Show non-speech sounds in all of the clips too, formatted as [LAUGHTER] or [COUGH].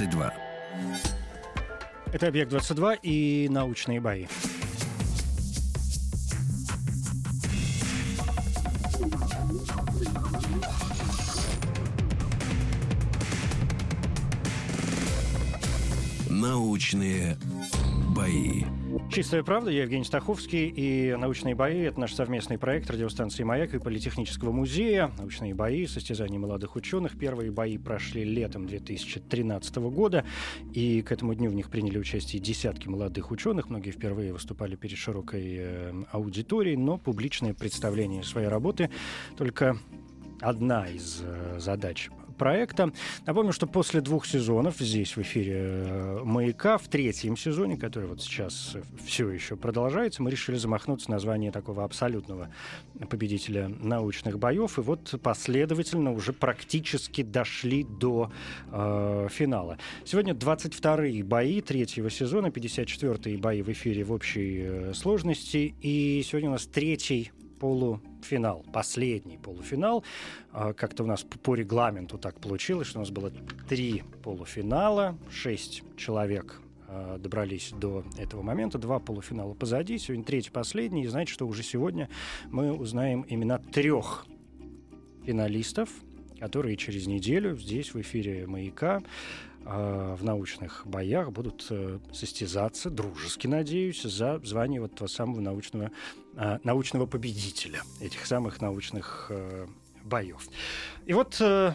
22. Это «Объект-22» и научные бои. Научные. Чистая правда, я Евгений Стаховский, и «Научные бои» — это наш совместный проект радиостанции «Маяк» и Политехнического музея. «Научные бои», состязания молодых ученых. Первые бои прошли летом 2013 года, и к этому дню в них приняли участие десятки молодых ученых. Многие впервые выступали перед широкой э, аудиторией, но публичное представление своей работы только одна из э, задач проекта. Напомню, что после двух сезонов здесь в эфире э, «Маяка» в третьем сезоне, который вот сейчас все еще продолжается, мы решили замахнуться название такого абсолютного победителя научных боев. И вот последовательно уже практически дошли до э, финала. Сегодня 22-е бои третьего сезона, 54-е бои в эфире в общей э, сложности. И сегодня у нас третий полуфинал, последний полуфинал. А, Как-то у нас по регламенту так получилось, что у нас было три полуфинала, шесть человек а, добрались до этого момента, два полуфинала позади, сегодня третий, последний, и знаете, что уже сегодня мы узнаем имена трех финалистов, которые через неделю здесь в эфире «Маяка» в научных боях будут э, состязаться, дружески, надеюсь, за звание вот того самого научного, а, научного победителя этих самых научных э, боев. И вот э,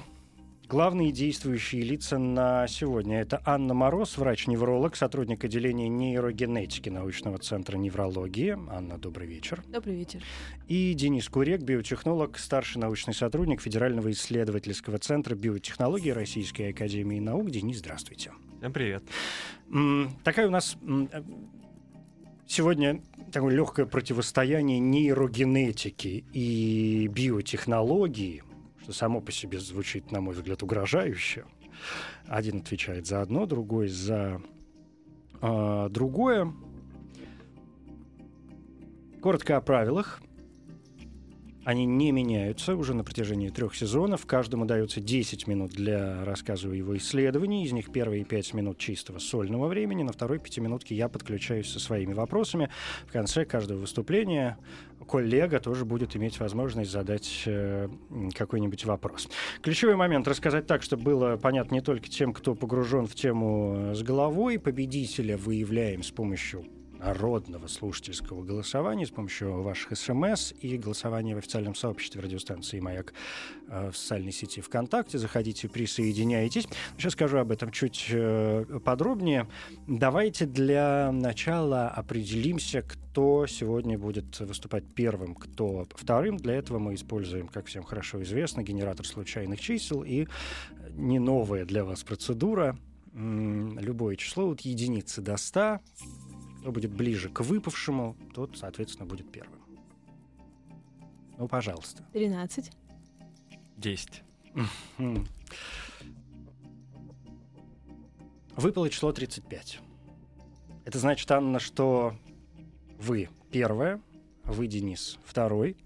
главные действующие лица на сегодня. Это Анна Мороз, врач-невролог, сотрудник отделения нейрогенетики научного центра неврологии. Анна, добрый вечер. Добрый вечер. И Денис Курек, биотехнолог, старший научный сотрудник Федерального исследовательского центра биотехнологии Российской Академии Наук. Денис, здравствуйте. Всем привет. Такая у нас сегодня такое легкое противостояние нейрогенетики и биотехнологии, что само по себе звучит, на мой взгляд, угрожающе. Один отвечает за одно, другой за а, другое. Коротко о правилах. Они не меняются уже на протяжении трех сезонов. Каждому дается 10 минут для рассказа его исследований. Из них первые 5 минут чистого сольного времени. На второй пятиминутке я подключаюсь со своими вопросами. В конце каждого выступления коллега тоже будет иметь возможность задать э, какой-нибудь вопрос. Ключевой момент рассказать так, чтобы было понятно не только тем, кто погружен в тему э, с головой. Победителя выявляем с помощью народного слушательского голосования с помощью ваших смс и голосования в официальном сообществе радиостанции «Маяк» э, в социальной сети ВКонтакте. Заходите, присоединяйтесь. Сейчас скажу об этом чуть э, подробнее. Давайте для начала определимся, кто сегодня будет выступать первым, кто вторым. Для этого мы используем, как всем хорошо известно, генератор случайных чисел и не новая для вас процедура. Любое число от единицы до 100 кто будет ближе к выпавшему, тот, соответственно, будет первым. Ну, пожалуйста. 13. 10. М. Выпало число 35. Это значит, Анна, что вы первая, вы, Денис, второй.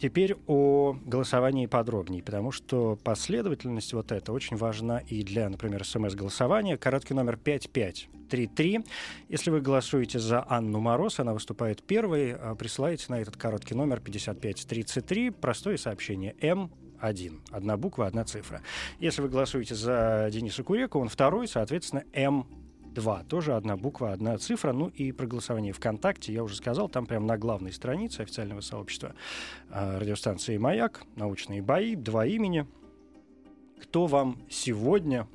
Теперь о голосовании подробнее, потому что последовательность вот эта очень важна и для, например, смс-голосования. Короткий номер 5533. Если вы голосуете за Анну Мороз, она выступает первой, а, присылаете на этот короткий номер 5533 простое сообщение М 1. Одна буква, одна цифра. Если вы голосуете за Дениса Курека, он второй, соответственно, М2. Тоже одна буква, одна цифра. Ну и про голосование ВКонтакте я уже сказал. Там прямо на главной странице официального сообщества э, радиостанции «Маяк» научные бои, два имени. Кто вам сегодня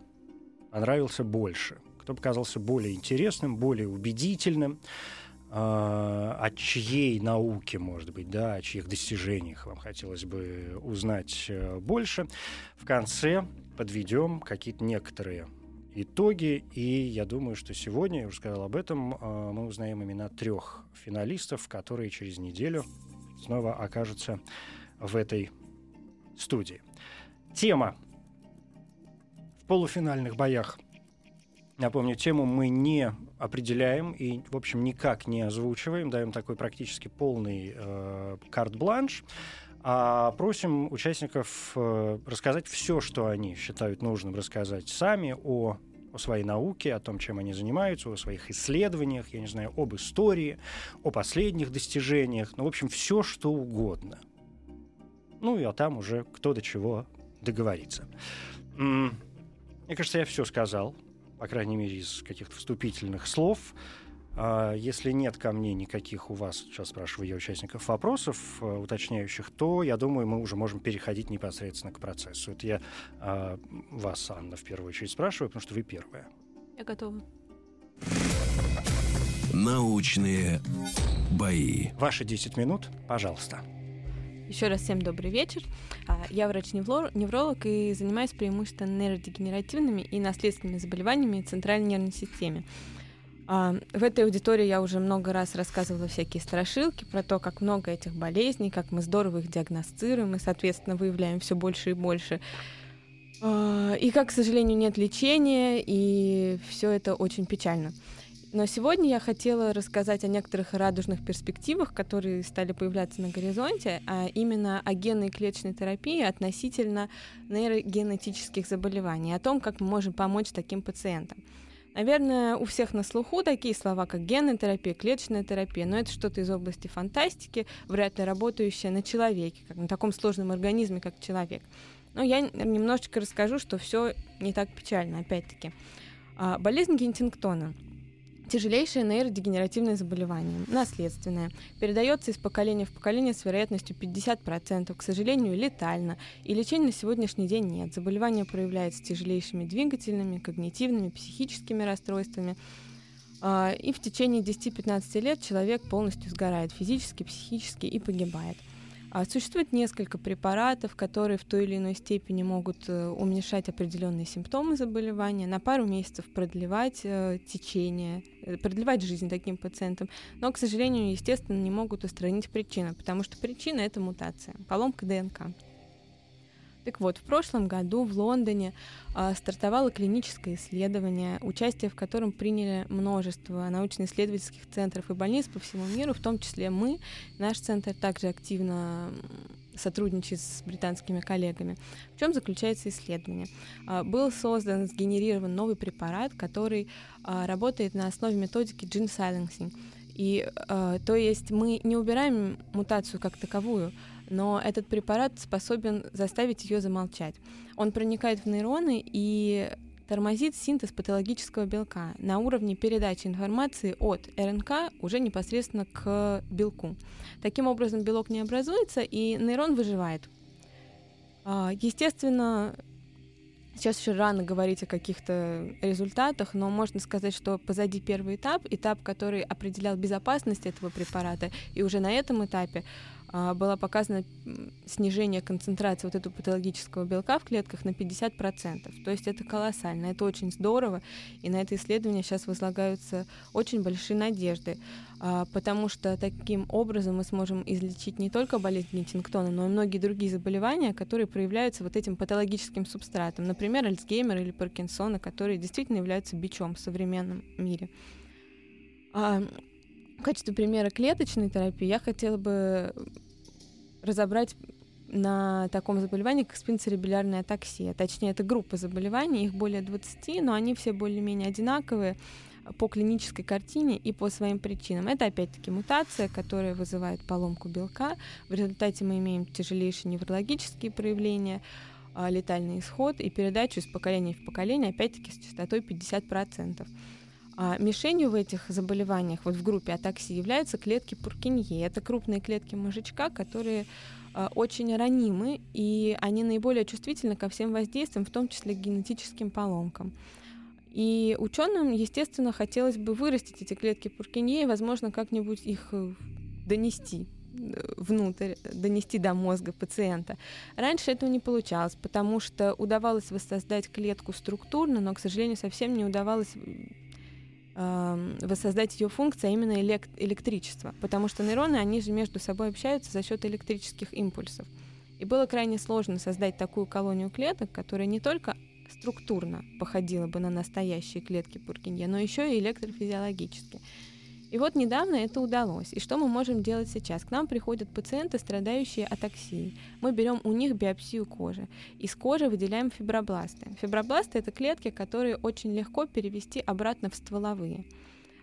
понравился больше? Кто показался более интересным, более убедительным? Э, о чьей науке, может быть, да, о чьих достижениях вам хотелось бы узнать э, больше. В конце подведем какие-то некоторые итоги. И я думаю, что сегодня, я уже сказал об этом, э, мы узнаем имена трех финалистов, которые через неделю снова окажутся в этой студии. Тема в полуфинальных боях. Напомню, тему мы не определяем и, в общем, никак не озвучиваем, даем такой практически полный э, карт-бланш, а просим участников э, рассказать все, что они считают нужным рассказать сами о о своей науке, о том, чем они занимаются, о своих исследованиях, я не знаю, об истории, о последних достижениях, ну, в общем, все, что угодно. Ну, и а там уже кто до чего договорится. Мне кажется, я все сказал, по крайней мере, из каких-то вступительных слов. А если нет ко мне никаких у вас, сейчас спрашиваю я участников, вопросов э, уточняющих, то, я думаю, мы уже можем переходить непосредственно к процессу. Это я э, вас, Анна, в первую очередь спрашиваю, потому что вы первая. Я готова. Научные бои. Ваши 10 минут, пожалуйста. Еще раз всем добрый вечер. А, я врач-невролог и занимаюсь преимущественно нейродегенеративными и наследственными заболеваниями центральной нервной системы. А, в этой аудитории я уже много раз рассказывала всякие страшилки про то, как много этих болезней, как мы здорово их диагностируем и, соответственно, выявляем все больше и больше. А, и как, к сожалению, нет лечения, и все это очень печально. Но сегодня я хотела рассказать о некоторых радужных перспективах, которые стали появляться на горизонте, а именно о генной клеточной терапии относительно нейрогенетических заболеваний, о том, как мы можем помочь таким пациентам. Наверное, у всех на слуху такие слова, как генная терапия, клеточная терапия, но это что-то из области фантастики, вряд ли работающее на человеке, как на таком сложном организме, как человек. Но я немножечко расскажу, что все не так печально, опять-таки. А, болезнь Гентингтона – Тяжелейшее нейродегенеративное заболевание, наследственное, передается из поколения в поколение с вероятностью 50%, к сожалению, летально, и лечения на сегодняшний день нет. Заболевание проявляется тяжелейшими двигательными, когнитивными, психическими расстройствами, а, и в течение 10-15 лет человек полностью сгорает физически, психически и погибает. А существует несколько препаратов, которые в той или иной степени могут э, уменьшать определенные симптомы заболевания, на пару месяцев продлевать э, течение, э, продлевать жизнь таким пациентам, но, к сожалению, естественно, не могут устранить причину, потому что причина — это мутация, поломка ДНК. Так вот, в прошлом году в Лондоне э, стартовало клиническое исследование, участие в котором приняли множество научно-исследовательских центров и больниц по всему миру, в том числе мы. Наш центр также активно сотрудничает с британскими коллегами. В чем заключается исследование? Э, был создан, сгенерирован новый препарат, который э, работает на основе методики gene silencing. И, э, то есть мы не убираем мутацию как таковую, но этот препарат способен заставить ее замолчать. Он проникает в нейроны и тормозит синтез патологического белка на уровне передачи информации от РНК уже непосредственно к белку. Таким образом, белок не образуется, и нейрон выживает. А, естественно, Сейчас еще рано говорить о каких-то результатах, но можно сказать, что позади первый этап, этап, который определял безопасность этого препарата, и уже на этом этапе было показано снижение концентрации вот этого патологического белка в клетках на 50%. То есть это колоссально, это очень здорово, и на это исследование сейчас возлагаются очень большие надежды, а, потому что таким образом мы сможем излечить не только болезнь Геттингтона, но и многие другие заболевания, которые проявляются вот этим патологическим субстратом, например, Альцгеймера или Паркинсона, которые действительно являются бичом в современном мире. В качестве примера клеточной терапии я хотела бы разобрать на таком заболевании, как спинцеребелярная атаксия. Точнее, это группа заболеваний, их более 20, но они все более-менее одинаковые по клинической картине и по своим причинам. Это опять-таки мутация, которая вызывает поломку белка. В результате мы имеем тяжелейшие неврологические проявления, а, летальный исход и передачу из поколения в поколение, опять-таки с частотой 50%. А мишенью в этих заболеваниях, вот в группе атаксии, являются клетки Пуркинье. Это крупные клетки мозжечка, которые э, очень ранимы, и они наиболее чувствительны ко всем воздействиям, в том числе к генетическим поломкам. И ученым, естественно, хотелось бы вырастить эти клетки Пуркинье и, возможно, как-нибудь их э, донести внутрь, донести до мозга пациента. Раньше этого не получалось, потому что удавалось воссоздать клетку структурно, но, к сожалению, совсем не удавалось э, воссоздать ее функцию, а именно элект электричество, потому что нейроны, они же между собой общаются за счет электрических импульсов. И было крайне сложно создать такую колонию клеток, которая не только структурно походила бы на настоящие клетки Пуркинье, но еще и электрофизиологически. И вот недавно это удалось. И что мы можем делать сейчас? К нам приходят пациенты, страдающие атаксией. Мы берем у них биопсию кожи. Из кожи выделяем фибробласты. Фибробласты — это клетки, которые очень легко перевести обратно в стволовые.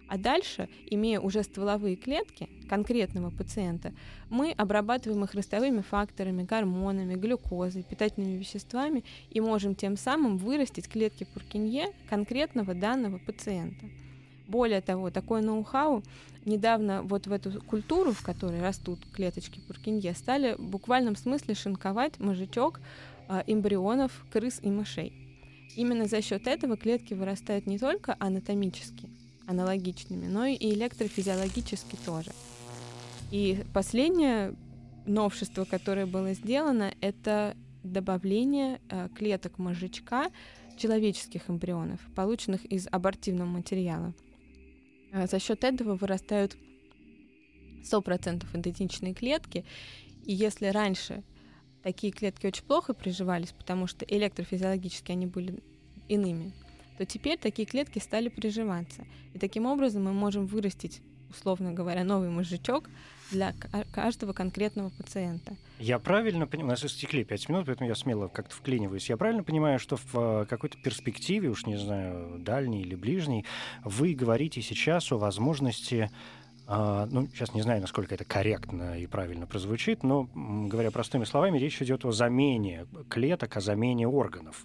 А дальше, имея уже стволовые клетки конкретного пациента, мы обрабатываем их ростовыми факторами, гормонами, глюкозой, питательными веществами и можем тем самым вырастить клетки Пуркинье конкретного данного пациента. Более того, такое ноу-хау недавно вот в эту культуру, в которой растут клеточки Пуркинье, стали в буквальном смысле шинковать мозжечок э, эмбрионов крыс и мышей. Именно за счет этого клетки вырастают не только анатомически, аналогичными, но и электрофизиологически тоже. И последнее новшество, которое было сделано, это добавление э, клеток мозжечка человеческих эмбрионов, полученных из абортивного материала. Э, за счет этого вырастают 100% идентичные клетки. И если раньше такие клетки очень плохо приживались, потому что электрофизиологически они были иными, то теперь такие клетки стали приживаться. И таким образом мы можем вырастить, условно говоря, новый мозжечок для каждого конкретного пациента. Я правильно понимаю, у нас истекли 5 минут, поэтому я смело как-то вклиниваюсь. Я правильно понимаю, что в э, какой-то перспективе, уж не знаю, дальней или ближней, вы говорите сейчас о возможности Uh, ну, сейчас не знаю, насколько это корректно и правильно прозвучит, но, говоря простыми словами, речь идет о замене клеток, о замене органов.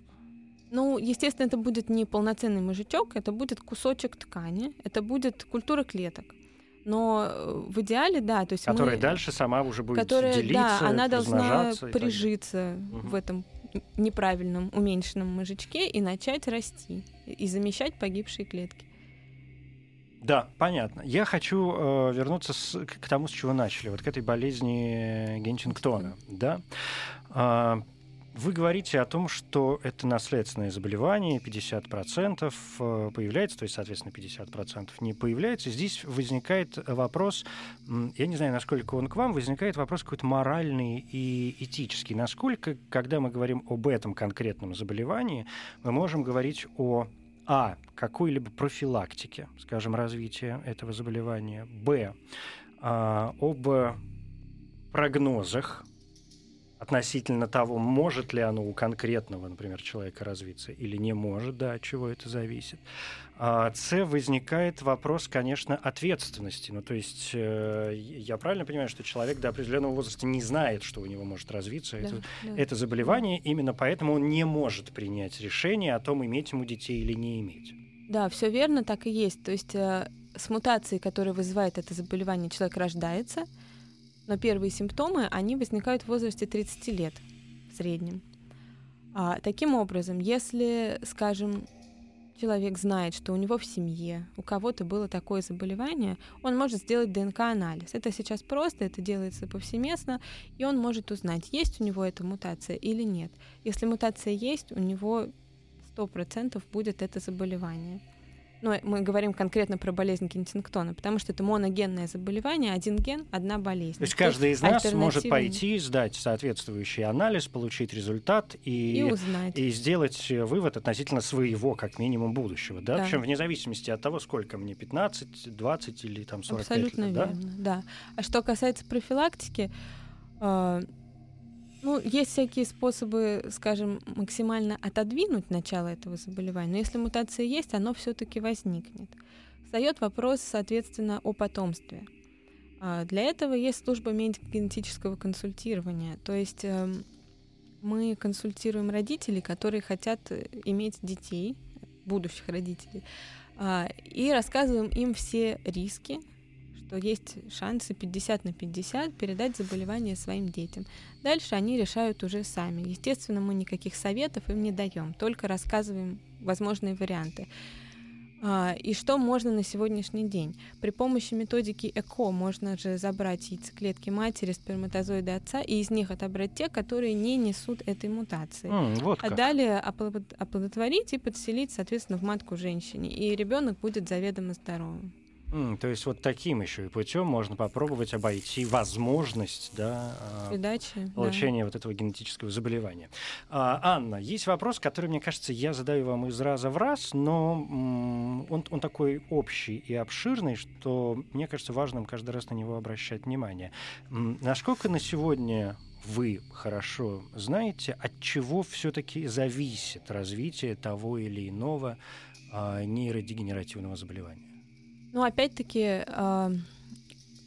Ну, естественно, это будет не полноценный мозжечок, это будет кусочек ткани, это будет культура клеток. Но э, в идеале, да, то есть которая мы, дальше сама уже будет которая, делиться, да, она должна прижиться угу. в этом неправильном уменьшенном мозжечке и начать расти и замещать погибшие клетки. Да, понятно. Я хочу э, вернуться с, к тому, с чего начали, вот к этой болезни Генчингтона, да. Э, вы говорите о том, что это наследственное заболевание, 50% э, появляется, то есть, соответственно, 50% не появляется. Здесь возникает вопрос, я не знаю, насколько он к вам, возникает вопрос какой-то моральный и этический. Насколько, когда мы говорим об этом конкретном заболевании, мы можем говорить о а. какой-либо профилактике, скажем, развития этого заболевания, б. А, об прогнозах относительно того, может ли оно у конкретного, например, человека развиться или не может, да, от чего это зависит. А, С возникает вопрос, конечно, ответственности. Ну, то есть э, я правильно понимаю, что человек до определенного возраста не знает, что у него может развиться да, это, да. это заболевание, именно поэтому он не может принять решение о том, иметь ему детей или не иметь. Да, все верно, так и есть. То есть э, с мутацией, которая вызывает это заболевание, человек рождается, но первые симптомы, они возникают в возрасте 30 лет в среднем. А, таким образом, если, скажем, человек знает, что у него в семье, у кого-то было такое заболевание, он может сделать ДНК-анализ. Это сейчас просто, это делается повсеместно, и он может узнать, есть у него эта мутация или нет. Если мутация есть, у него 100% будет это заболевание ну, мы говорим конкретно про болезнь Кентингтона, потому что это моногенное заболевание, один ген, одна болезнь. То есть каждый из нас может пойти, сдать соответствующий анализ, получить результат и, и, узнать. и сделать вывод относительно своего, как минимум, будущего. Да? Да. Причем вне зависимости от того, сколько мне, 15, 20 или там 45 Абсолютно лет. верно, да? да. А что касается профилактики, э, ну, есть всякие способы, скажем, максимально отодвинуть начало этого заболевания, но если мутация есть, оно все-таки возникнет. Встает вопрос, соответственно, о потомстве. А, для этого есть служба медико-генетического консультирования, то есть эм, мы консультируем родителей, которые хотят э, иметь детей, будущих родителей, а, и рассказываем им все риски, что есть шансы 50 на 50 передать заболевание своим детям. Дальше они решают уже сами. Естественно, мы никаких советов им не даем, только рассказываем возможные варианты. А, и что можно на сегодняшний день? При помощи методики ЭКО можно же забрать яйцеклетки матери, сперматозоиды отца и из них отобрать те, которые не несут этой мутации. М, вот А как. далее оплод- оплодотворить и подселить, соответственно, в матку женщине. И ребенок будет заведомо здоровым. М, то есть вот таким еще и путем можно попробовать обойти возможность да, а, Передачи. да. получения вот этого генетического заболевания. А, Анна, есть вопрос, который, мне кажется, я задаю вам из раза в раз, но он, он такой общий и обширный, что мне кажется важным каждый раз на него обращать внимание. Насколько на сегодня вы хорошо знаете, от чего все-таки зависит развитие того или иного а, нейродегенеративного заболевания? Ну, опять-таки, а,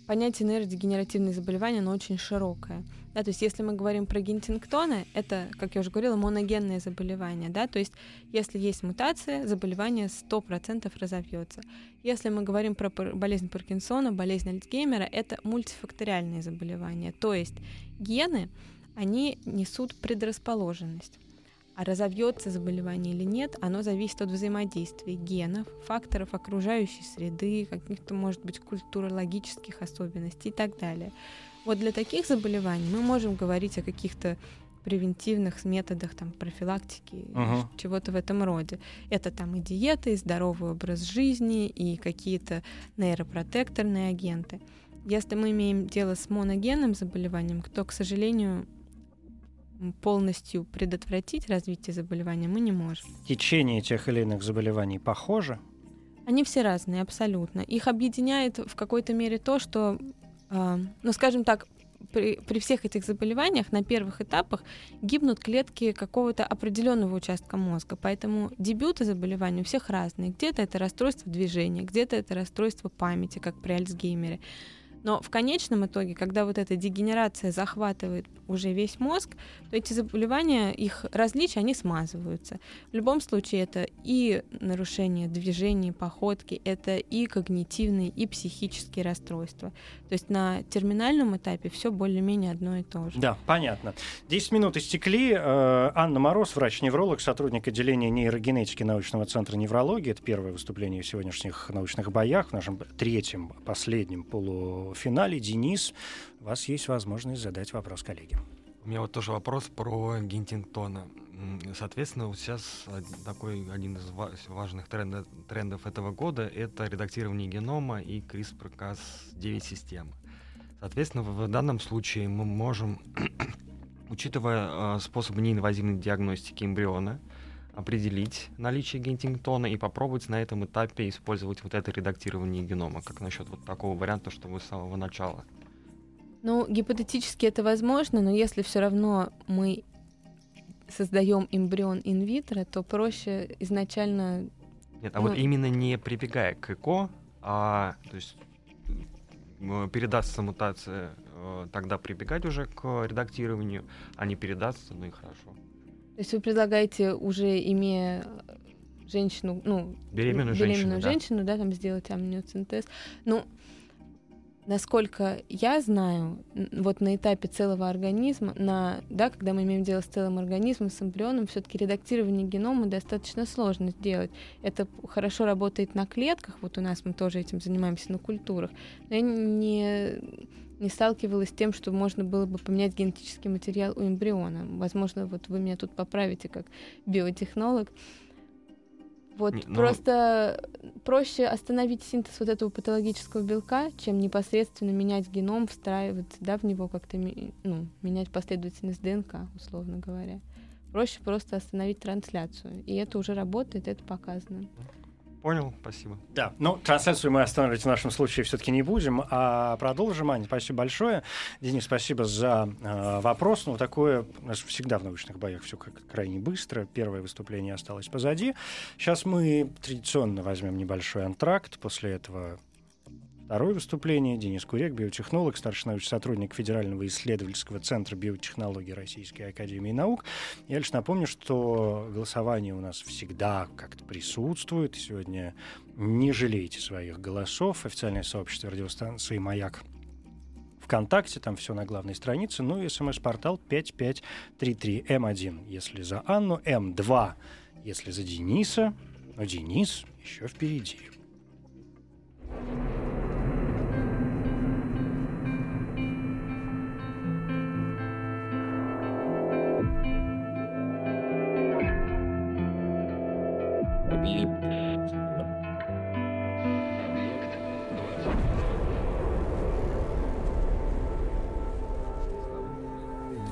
понятие нейродегенеративные заболевания, оно очень широкое. Да, то есть, если мы говорим про Гентингтона, это, как я уже говорила, моногенное заболевание. Да? То есть, если есть мутация, заболевание 100% разовьется. Если мы говорим про болезнь Паркинсона, болезнь Альцгеймера, это мультифакториальные заболевания. То есть, гены, они несут предрасположенность. А разовьется заболевание или нет, оно зависит от взаимодействия генов, факторов окружающей среды, каких-то, может быть, культурологических особенностей и так далее. Вот для таких заболеваний мы можем говорить о каких-то превентивных методах там, профилактики, Мгм. чего-то в этом роде. Это там и диета, и здоровый образ жизни, и какие-то нейропротекторные агенты. Если мы имеем дело с моногенным заболеванием, то, к сожалению, полностью предотвратить развитие заболевания мы не можем. Течение тех или иных заболеваний похоже? Они все разные, абсолютно. Их объединяет в какой-то мере то, что, а, ну, скажем так, при, при всех этих заболеваниях на первых этапах гибнут клетки какого-то определенного участка мозга. Поэтому дебюты заболевания у всех разные. Где-то это расстройство движения, где-то это расстройство памяти, как при Альцгеймере. Но в конечном итоге, когда вот эта дегенерация захватывает уже весь мозг, то эти заболевания, их различия, они смазываются. В любом случае это и нарушение движения, походки, это и когнитивные, и психические расстройства. То есть на терминальном этапе все более-менее одно и то же. Да, понятно. 10 минут истекли. Э, Анна Мороз, врач-невролог, сотрудник отделения нейрогенетики научного центра неврологии. Это первое выступление в сегодняшних научных боях, в нашем третьем, последнем полуфинале. Денис, у вас есть возможность задать вопрос коллеге. У меня вот тоже вопрос про Гентингтона. Соответственно, сейчас такой один из ва- важных тренда- трендов этого года — это редактирование генома и CRISPR-Cas9 системы. Соответственно, в в данном случае мы можем, [CLEARS THROAT] учитывая э, способы неинвазивной диагностики эмбриона, определить наличие Гентингтона и попробовать на этом этапе использовать вот это редактирование генома. Как насчет вот такого варианта, чтобы с самого начала? Ну, гипотетически это возможно, но если все равно мы создаем эмбрион инвитро, то проще изначально Нет, а вот Ну, именно не прибегая к ЭКО, а то есть м, передастся мутация, э, тогда прибегать уже к редактированию, а не передастся, ну и хорошо. То есть вы предлагаете, уже имея женщину, ну, Беременную женщину, да. женщину, да, там сделать амниоцентез. Ну, насколько я знаю, вот на этапе целого организма, на, да, когда мы имеем дело с целым организмом, с эмбрионом, все-таки редактирование генома достаточно сложно сделать. Это хорошо работает на клетках, вот у нас мы тоже этим занимаемся на культурах, но я не, не сталкивалась с тем, что можно было бы поменять генетический материал у эмбриона. Возможно, вот вы меня тут поправите как биотехнолог. Вот Не, ну- просто проще остановить синтез вот этого патологического белка, чем непосредственно менять геном, встраивать да, в него как-то ну, менять последовательность ДНК, условно говоря. Проще просто остановить трансляцию. И это уже работает, это показано. Понял, спасибо. Да, но трансляцию мы останавливать в нашем случае все-таки не будем, а продолжим. Аня, спасибо большое. Денис, спасибо за э, вопрос. Ну, такое у нас всегда в научных боях все как крайне быстро. Первое выступление осталось позади. Сейчас мы традиционно возьмем небольшой антракт. После этого второе выступление. Денис Курек, биотехнолог, старший научный сотрудник Федерального исследовательского центра биотехнологии Российской Академии Наук. Я лишь напомню, что голосование у нас всегда как-то присутствует. Сегодня не жалейте своих голосов. Официальное сообщество радиостанции «Маяк» ВКонтакте, там все на главной странице. Ну и смс-портал 5533 М1, если за Анну, М2, если за Дениса. Но Денис еще впереди.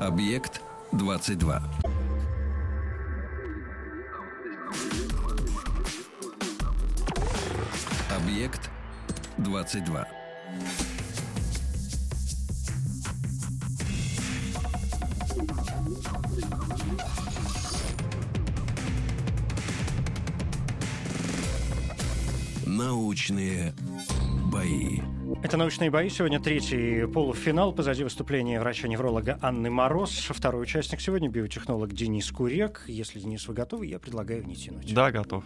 Объект 22. Объект 22. Научные бои. Это «Научные бои». Сегодня третий полуфинал. Позади выступления врача-невролога Анны Мороз. Второй участник сегодня – биотехнолог Денис Курек. Если, Денис, вы готовы, я предлагаю не тянуть. Да, готов.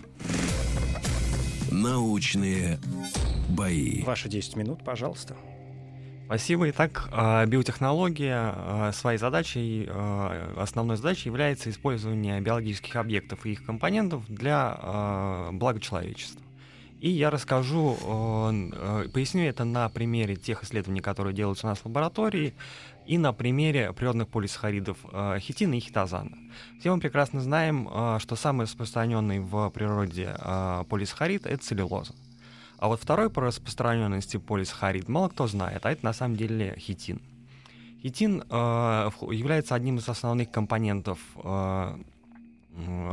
Научные бои. Ваши 10 минут, пожалуйста. Спасибо. Итак, а, биотехнология а, своей задачей, а, основной задачей является использование биологических объектов и их компонентов для блага человечества. И я расскажу, поясню это на примере тех исследований, которые делаются у нас в лаборатории, и на примере природных полисахаридов хитина и хитозана. Все мы прекрасно знаем, что самый распространенный в природе полисахарид — это целлюлоза. А вот второй по распространенности полисахарид мало кто знает, а это на самом деле хитин. Хитин э, является одним из основных компонентов э,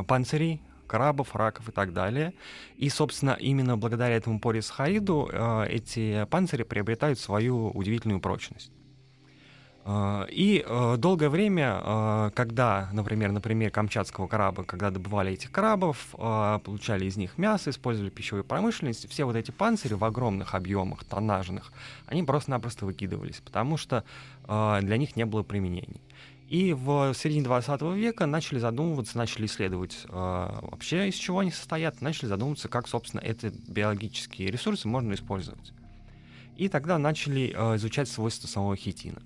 панцирей, крабов, раков и так далее. И, собственно, именно благодаря этому полисахариду э, эти панцири приобретают свою удивительную прочность. А, и э, долгое время, э, когда, например, на примере камчатского краба, когда добывали этих крабов, э, получали из них мясо, использовали пищевую промышленность, все вот эти панцири в огромных объемах, тоннажных, они просто-напросто выкидывались, потому что для них не было применений. И в середине 20 века начали задумываться, начали исследовать вообще, из чего они состоят, начали задумываться, как, собственно, эти биологические ресурсы можно использовать. И тогда начали изучать свойства самого хитина.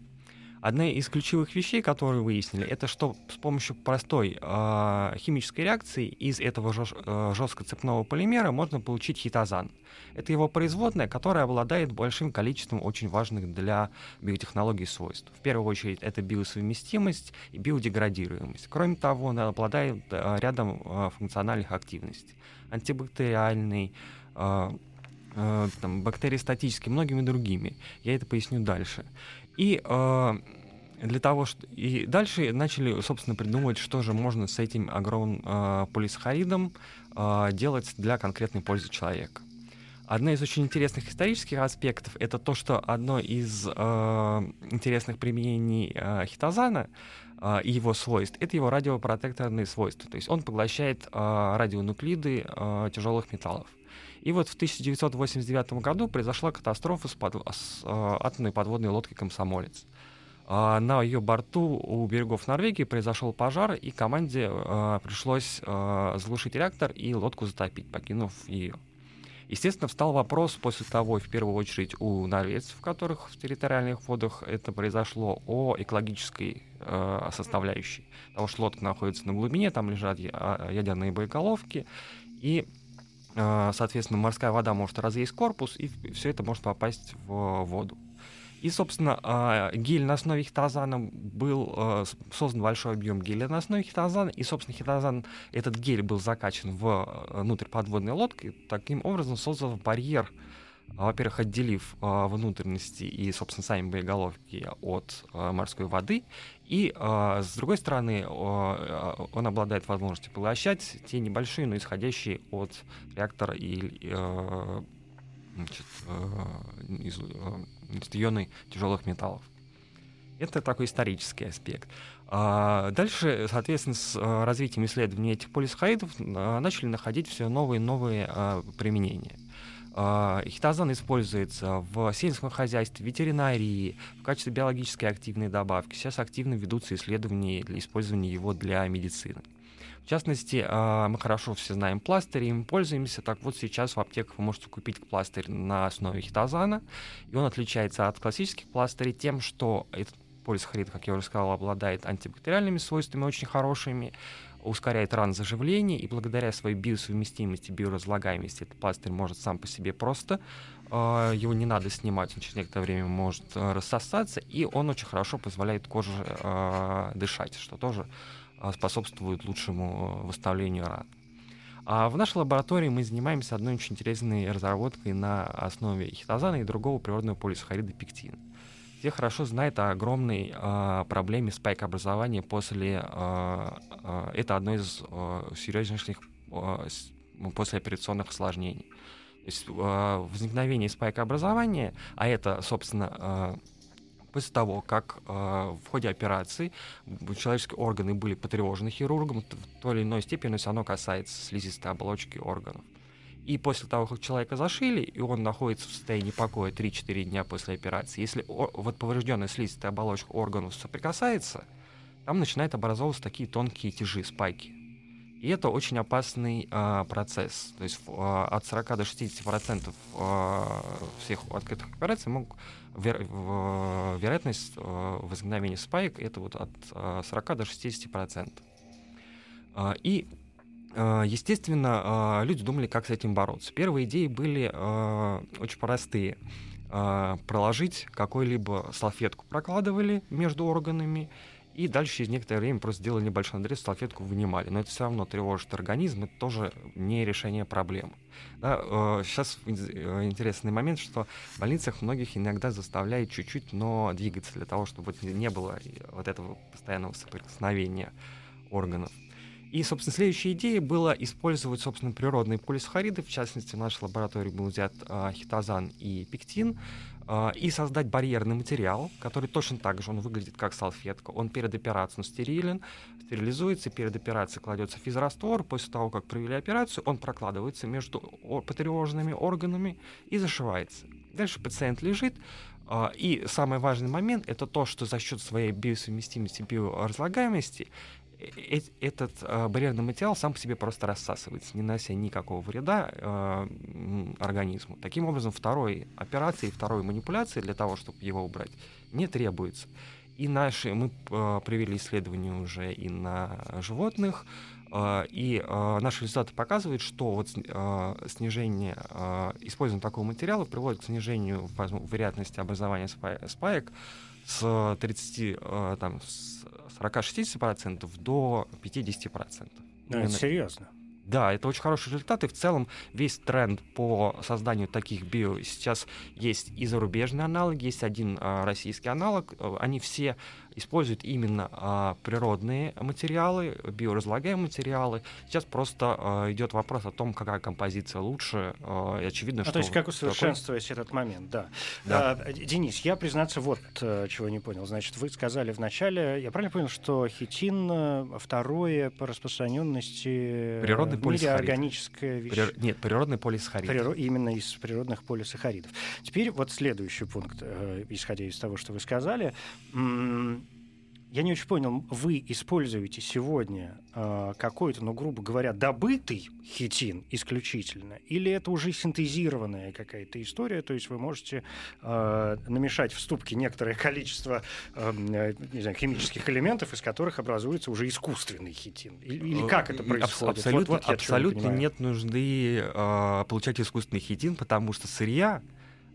Одна из ключевых вещей, которые выяснили, это что с помощью простой э, химической реакции из этого жест, э, жесткоцепного полимера можно получить хитозан. Это его производная, которая обладает большим количеством очень важных для биотехнологий свойств. В первую очередь это биосовместимость и биодеградируемость. Кроме того, он обладает э, рядом э, функциональных активностей. Антибактериальный, э, э, там, бактериостатический, многими другими. Я это поясню дальше. И э, для того, что... И дальше начали, собственно, придумывать, что же можно с этим огромным э, полисахаридом э, делать для конкретной пользы человека. Одна из очень интересных исторических аспектов это то, что одно из э, интересных применений э, хитозана э, и его свойств это его радиопротекторные свойства. То есть он поглощает э, радионуклиды э, тяжелых металлов. И вот в 1989 году произошла катастрофа с, под, с э, атомной подводной лодкой «Комсомолец». А на ее борту у берегов Норвегии произошел пожар, и команде э, пришлось э, заглушить реактор и лодку затопить, покинув ее. Естественно, встал вопрос после того, в первую очередь, у норвежцев, в которых в территориальных водах это произошло, о экологической э, составляющей. Потому что лодка находится на глубине, там лежат ядерные боеголовки, и а, соответственно, морская вода может разъесть корпус, и все это может попасть в воду. И, собственно, а, гель на основе хитозана был а, создан большой объем геля на основе хитозана, и, собственно, хитозан, этот гель был закачан внутрь подводной лодки, таким образом создал барьер во-первых, отделив внутренности и, собственно, сами боеголовки от морской воды, и, э, с другой стороны, э, он обладает возможностью поглощать те небольшие, но исходящие от реактора и э, значит, э, из, э, ионы тяжелых металлов. Это такой исторический аспект. Дальше, соответственно, с развитием исследований этих полисахаридов начали находить все новые и новые применения. А, хитозан используется в сельском хозяйстве, ветеринарии, в качестве биологической активной добавки. Сейчас активно ведутся исследования для использования его для медицины. В частности, а, мы хорошо все знаем пластыри, им пользуемся. Так вот, сейчас в аптеках вы можете купить пластырь на основе хитозана, и он отличается от классических пластырей тем, что этот полисахарид, как я уже сказал, обладает антибактериальными свойствами очень хорошими, ускоряет ранозаживление, и благодаря своей биосовместимости, биоразлагаемости этот пластырь может сам по себе просто, э, его не надо снимать, он через некоторое время может э, рассосаться, и он очень хорошо позволяет коже э, дышать, что тоже э, способствует лучшему восстановлению ран. А в нашей лаборатории мы занимаемся одной очень интересной разработкой на основе хитозана и другого природного полисахарида пектина. Все хорошо знают о огромной э, проблеме спайк-образования после... Э, э, это одно из э, серьезнейших э, послеоперационных осложнений. То есть э, возникновение спайк-образования, а это, собственно, э, после того, как э, в ходе операции человеческие органы были потревожены хирургом, в той или иной степени равно касается слизистой оболочки органов. И после того, как человека зашили, и он находится в состоянии покоя 3-4 дня после операции, если вот поврежденная слизистая оболочка органов соприкасается, там начинают образовываться такие тонкие тяжи, спайки. И это очень опасный э, процесс. То есть э, от 40 до 60 процентов э, всех открытых операций могут вер, э, вероятность э, возникновения спайк это вот от э, 40 до 60 процентов. Э, и естественно, э, люди думали, как с этим бороться. Первые идеи были э, очень простые. Проложить какую-либо салфетку прокладывали между органами, и дальше через некоторое время просто сделали небольшой надрез, салфетку вынимали. Но это все равно тревожит организм, это тоже не решение проблемы. Да, сейчас интересный момент, что в больницах многих иногда заставляют чуть-чуть, но двигаться для того, чтобы не было вот этого постоянного соприкосновения органов. И, собственно, следующая идея была использовать, собственно, природные полисахариды. В частности, в нашей лаборатории был взят э, хитозан и пектин. Э, и создать барьерный материал, который точно так же, он выглядит как салфетка. Он перед операцией стерилен, стерилизуется, перед операцией кладется физраствор. После того, как провели операцию, он прокладывается между потревоженными органами и зашивается. Дальше пациент лежит, и самый важный момент это то, что за счет своей биосовместимости, биоразлагаемости этот э, барьерный материал сам по себе просто рассасывается, не нанося никакого вреда э, организму. Таким образом, второй операции, второй манипуляции для того, чтобы его убрать, не требуется. И наши, мы э, провели исследования уже и на животных, э, и э, наши результаты показывают, что вот э, снижение э, использования такого материала приводит к снижению вероятности образования спаек с 30, э, там, с 40-60% до 50%. Ну, это серьезно. Да, это очень хороший результат, и в целом весь тренд по созданию таких био сейчас есть и зарубежные аналоги, есть один а, российский аналог, э, они все используют именно а, природные материалы, биоразлагаемые материалы. Сейчас просто а, идет вопрос о том, какая композиция лучше. А, и очевидно, а что... То есть как усовершенствовать такой... этот момент, да. да. А, Денис, я, признаться, вот а, чего не понял. Значит, вы сказали вначале, я правильно понял, что хитин э, второе по распространенности природный в мире органическое вещество? Прир... Нет, природный полисахарид. Приро... Именно из природных полисахаридов. Теперь вот следующий пункт, э, исходя из того, что вы сказали я не очень понял, вы используете сегодня э, какой-то, ну, грубо говоря, добытый хитин исключительно, или это уже синтезированная какая-то история, то есть вы можете э, намешать в ступке некоторое количество э, не знаю, химических элементов, из которых образуется уже искусственный хитин? Или, как это происходит? Абсолютно, вот, вот абсолютно нет нужды э, получать искусственный хитин, потому что сырья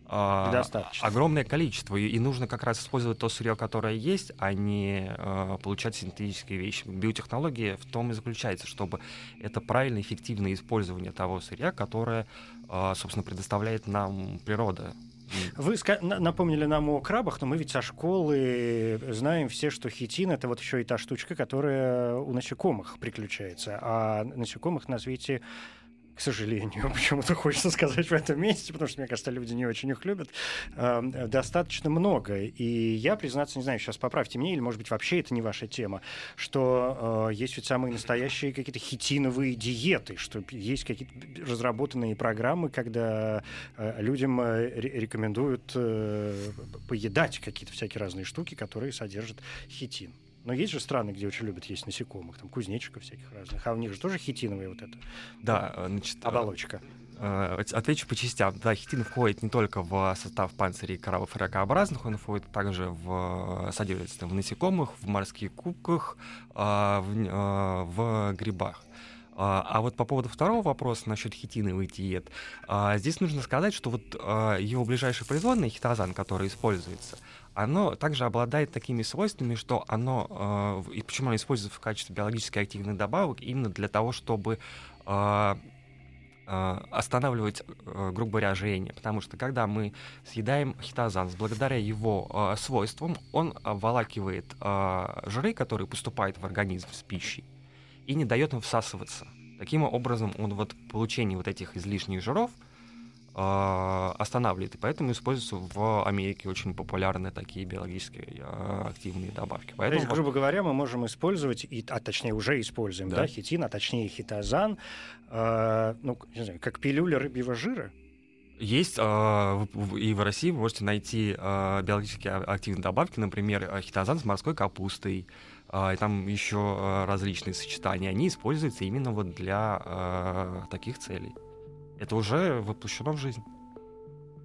а, огромное количество. И, и нужно как раз использовать то сырье, которое есть, а не а, получать синтетические вещи. Биотехнология в том и заключается, чтобы это правильное, эффективное использование того сырья, которое, а, собственно, предоставляет нам природа. Вы напомнили нам о крабах, но мы ведь со школы знаем все, что хитин — это вот еще и та штучка, которая у насекомых приключается. А насекомых на свете к сожалению, [LAUGHS] почему-то хочется сказать в этом месте, потому что, мне кажется, люди не очень их любят, э, достаточно много. И я, признаться, не знаю, сейчас поправьте меня, или, может быть, вообще это не ваша тема, что э, есть ведь самые настоящие какие-то хитиновые диеты, что есть какие-то разработанные программы, когда э, людям рекомендуют поедать какие-то всякие разные штуки, которые содержат хитин. Но есть же страны, где очень любят есть насекомых, там кузнечиков всяких разных. А у них же тоже хитиновая вот эта да, значит, оболочка. Э, отвечу по частям. Да, хитин входит не только в состав панцирей кораллов и ракообразных, он входит также в, содержится в насекомых, в морских кубках, в, в грибах. А вот по поводу второго вопроса насчет хитиновый диет, здесь нужно сказать, что вот его ближайший производный хитозан, который используется, оно также обладает такими свойствами, что оно, и почему оно используется в качестве биологически активных добавок, именно для того, чтобы останавливать, грубо говоря, ожирение. Потому что когда мы съедаем хитозан, благодаря его свойствам, он обволакивает жиры, которые поступают в организм с пищей, и не дает им всасываться. Таким образом, он вот получение вот этих излишних жиров э, останавливает, и поэтому используются в Америке очень популярные такие биологически э, активные добавки. Поэтому, есть, грубо говоря, мы можем использовать, и, а точнее уже используем, да, да хитин, а точнее хитозан, э, ну, не знаю, как пилюля рыбьего жира. Есть, э, и в России вы можете найти э, биологически активные добавки, например, хитозан с морской капустой, а, и там еще а, различные сочетания, они используются именно вот для таких целей. Это уже воплощено в жизнь.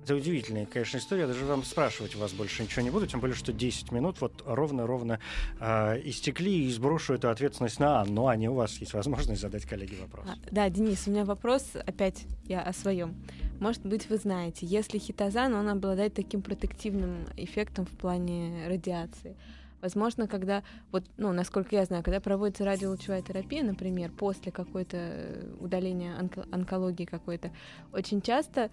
Это удивительная, конечно, история. Я даже вам спрашивать у вас больше ничего не буду, тем более, что 10 минут вот ровно-ровно э, истекли, и сброшу эту ответственность на Анну. Аня, у вас есть возможность задать коллеге вопрос. А, да, Денис, у меня вопрос, опять я о своем. Может быть, вы знаете, если хитозан, он обладает таким протективным эффектом в плане радиации, Возможно, когда, вот, ну, насколько я знаю, когда проводится радиолучевая терапия, например, после какой-то э, удаления онко- онкологии какой-то, очень часто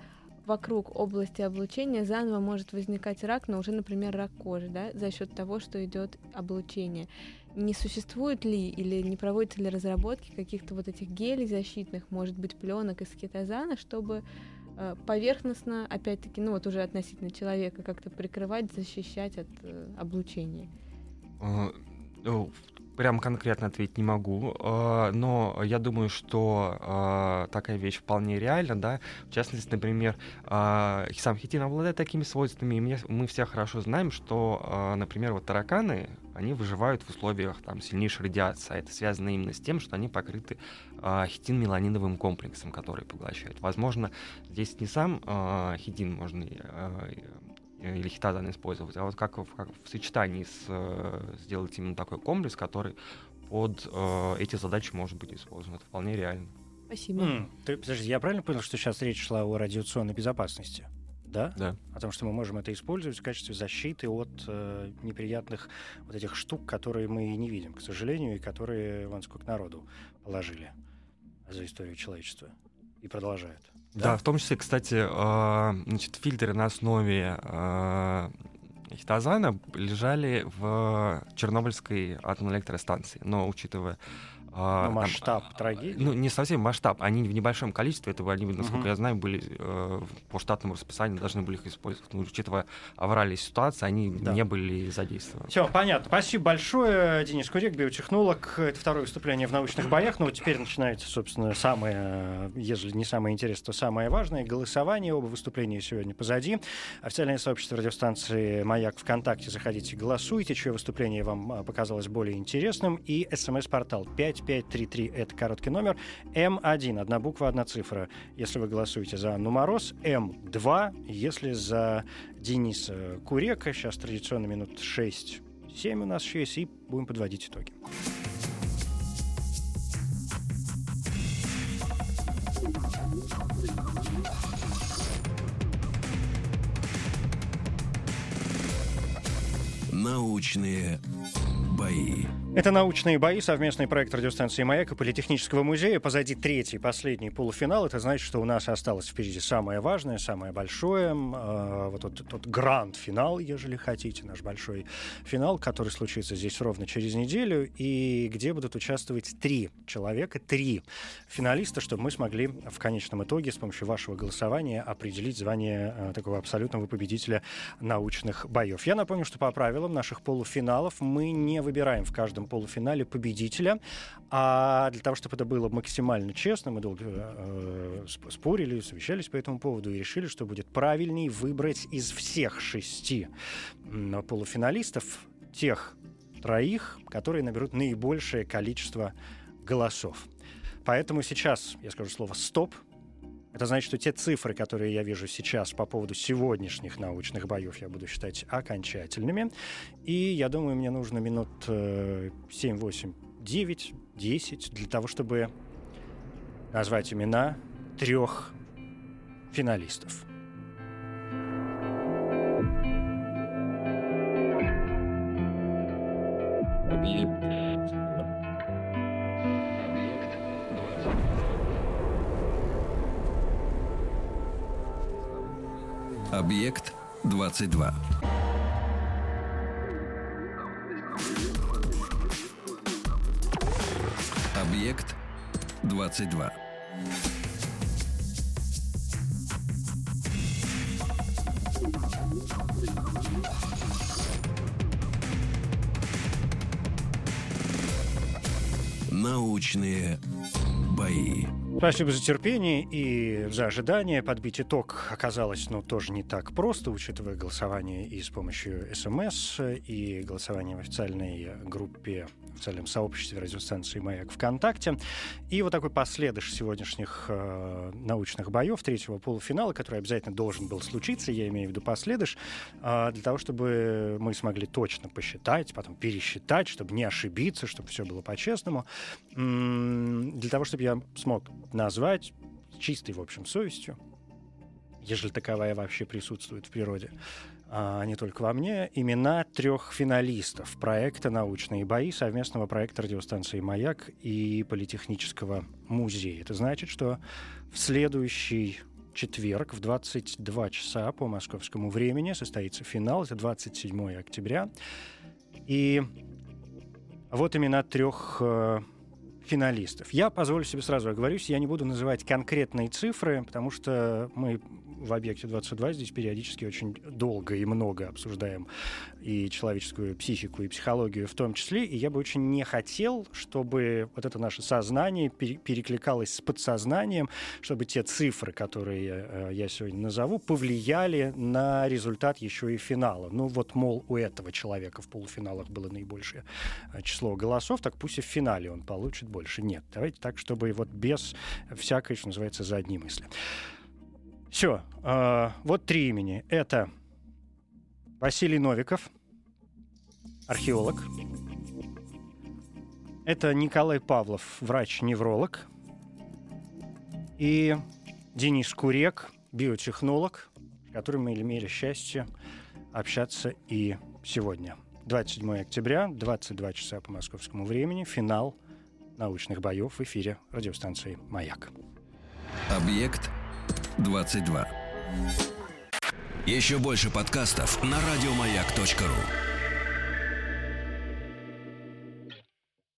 вокруг области облучения заново может возникать рак, но уже, например, рак кожи, да, за счет того, что идет облучение. Не существует ли или не проводятся ли разработки каких-то вот этих гелей защитных, может быть, пленок из кетозана, чтобы э, поверхностно, опять-таки, ну вот уже относительно человека, как-то прикрывать, защищать от э, облучения? Э, ну, прям конкретно ответить не могу, э, но я думаю, что э, такая вещь вполне реальна, да. В частности, например, сам хитин обладает такими свойствами, и мы все хорошо знаем, что, например, вот тараканы, они выживают в условиях там, сильнейшей радиации. А это связано именно с тем, что они покрыты хитин-меланиновым комплексом, который поглощают. Возможно, здесь не сам хитин можно или хитозан использовать, а вот как, в, как в сочетании с, э, сделать именно такой комплекс, который под э, эти задачи может быть использован. Это вполне реально. Спасибо. Mm, ты, подожди, я правильно понял, что сейчас речь шла о радиационной безопасности? Да? Да. О том, что мы можем это использовать в качестве защиты от э, неприятных вот этих штук, которые мы не видим, к сожалению, и которые вон сколько народу положили за историю человечества и продолжают. Да, в том числе, кстати, э, значит, фильтры на основе э, хитозана лежали в Чернобыльской атомной электростанции. Но учитывая а, ну, масштаб там, трагедии? Ну, не совсем масштаб. Они в небольшом количестве, этого они, насколько uh-huh. я знаю, были э, по штатному расписанию, должны были их использовать. Но, учитывая авральные ситуации, они да. не были задействованы. Все, понятно. Спасибо большое. Денис Курек, биотехнолог. Это второе выступление в научных боях. Но ну, вот теперь начинается, собственно, самое, если не самое интересное, то самое важное. Голосование. Оба выступления сегодня позади. Официальное сообщество радиостанции «Маяк» ВКонтакте. Заходите, голосуйте, чье выступление вам а, показалось более интересным. И смс-портал 5 5533 — это короткий номер. М1, одна буква, одна цифра, если вы голосуете за Анну Мороз. М2, если за Дениса Курека. Сейчас традиционно минут 6-7 у нас еще есть, и будем подводить итоги. Научные бои. Это «Научные бои», совместный проект радиостанции «Маяк» и Политехнического музея. Позади третий, последний полуфинал. Это значит, что у нас осталось впереди самое важное, самое большое. Э, вот тот, тот гранд-финал, ежели хотите, наш большой финал, который случится здесь ровно через неделю, и где будут участвовать три человека, три финалиста, чтобы мы смогли в конечном итоге с помощью вашего голосования определить звание э, такого абсолютного победителя научных боев. Я напомню, что по правилам наших полуфиналов мы не выбираем в каждом полуфинале победителя. А для того, чтобы это было максимально честно, мы долго э, спорили, совещались по этому поводу и решили, что будет правильней выбрать из всех шести полуфиналистов тех троих, которые наберут наибольшее количество голосов. Поэтому сейчас я скажу слово «стоп», Это значит, что те цифры, которые я вижу сейчас по поводу сегодняшних научных боев, я буду считать окончательными. И я думаю, мне нужно минут 7, 8, 9, 10 для того, чтобы назвать имена трех финалистов. Объект 22. Объект 22. Научные бои. Спасибо за терпение и за ожидание. Подбить итог оказалось, ну, тоже не так просто, учитывая голосование и с помощью СМС, и голосование в официальной группе целом сообществе радиостанции «Маяк» ВКонтакте. И вот такой последыш сегодняшних э, научных боев третьего полуфинала, который обязательно должен был случиться, я имею в виду последыш, э, для того, чтобы мы смогли точно посчитать, потом пересчитать, чтобы не ошибиться, чтобы все было по-честному, для того, чтобы я смог назвать чистой, в общем, совестью, ежели таковая вообще присутствует в природе, а не только во мне, имена трех финалистов проекта «Научные бои» совместного проекта радиостанции «Маяк» и Политехнического музея. Это значит, что в следующий четверг в 22 часа по московскому времени состоится финал. Это 27 октября. И вот имена трех э, финалистов. Я позволю себе сразу оговорюсь, я не буду называть конкретные цифры, потому что мы в объекте 22 здесь периодически очень долго и много обсуждаем и человеческую психику, и психологию в том числе. И я бы очень не хотел, чтобы вот это наше сознание перекликалось с подсознанием, чтобы те цифры, которые э, я сегодня назову, повлияли на результат еще и финала. Ну вот, мол, у этого человека в полуфиналах было наибольшее э, число голосов, так пусть и в финале он получит больше. Нет, давайте так, чтобы вот без всякой, что называется, задней мысли. Все. Э, вот три имени. Это Василий Новиков, археолог. Это Николай Павлов, врач-невролог. И Денис Курек, биотехнолог, с которым мы имели счастье общаться и сегодня. 27 октября, 22 часа по московскому времени, финал научных боев в эфире радиостанции «Маяк». Объект 22. Еще больше подкастов на радиомаяк.ру.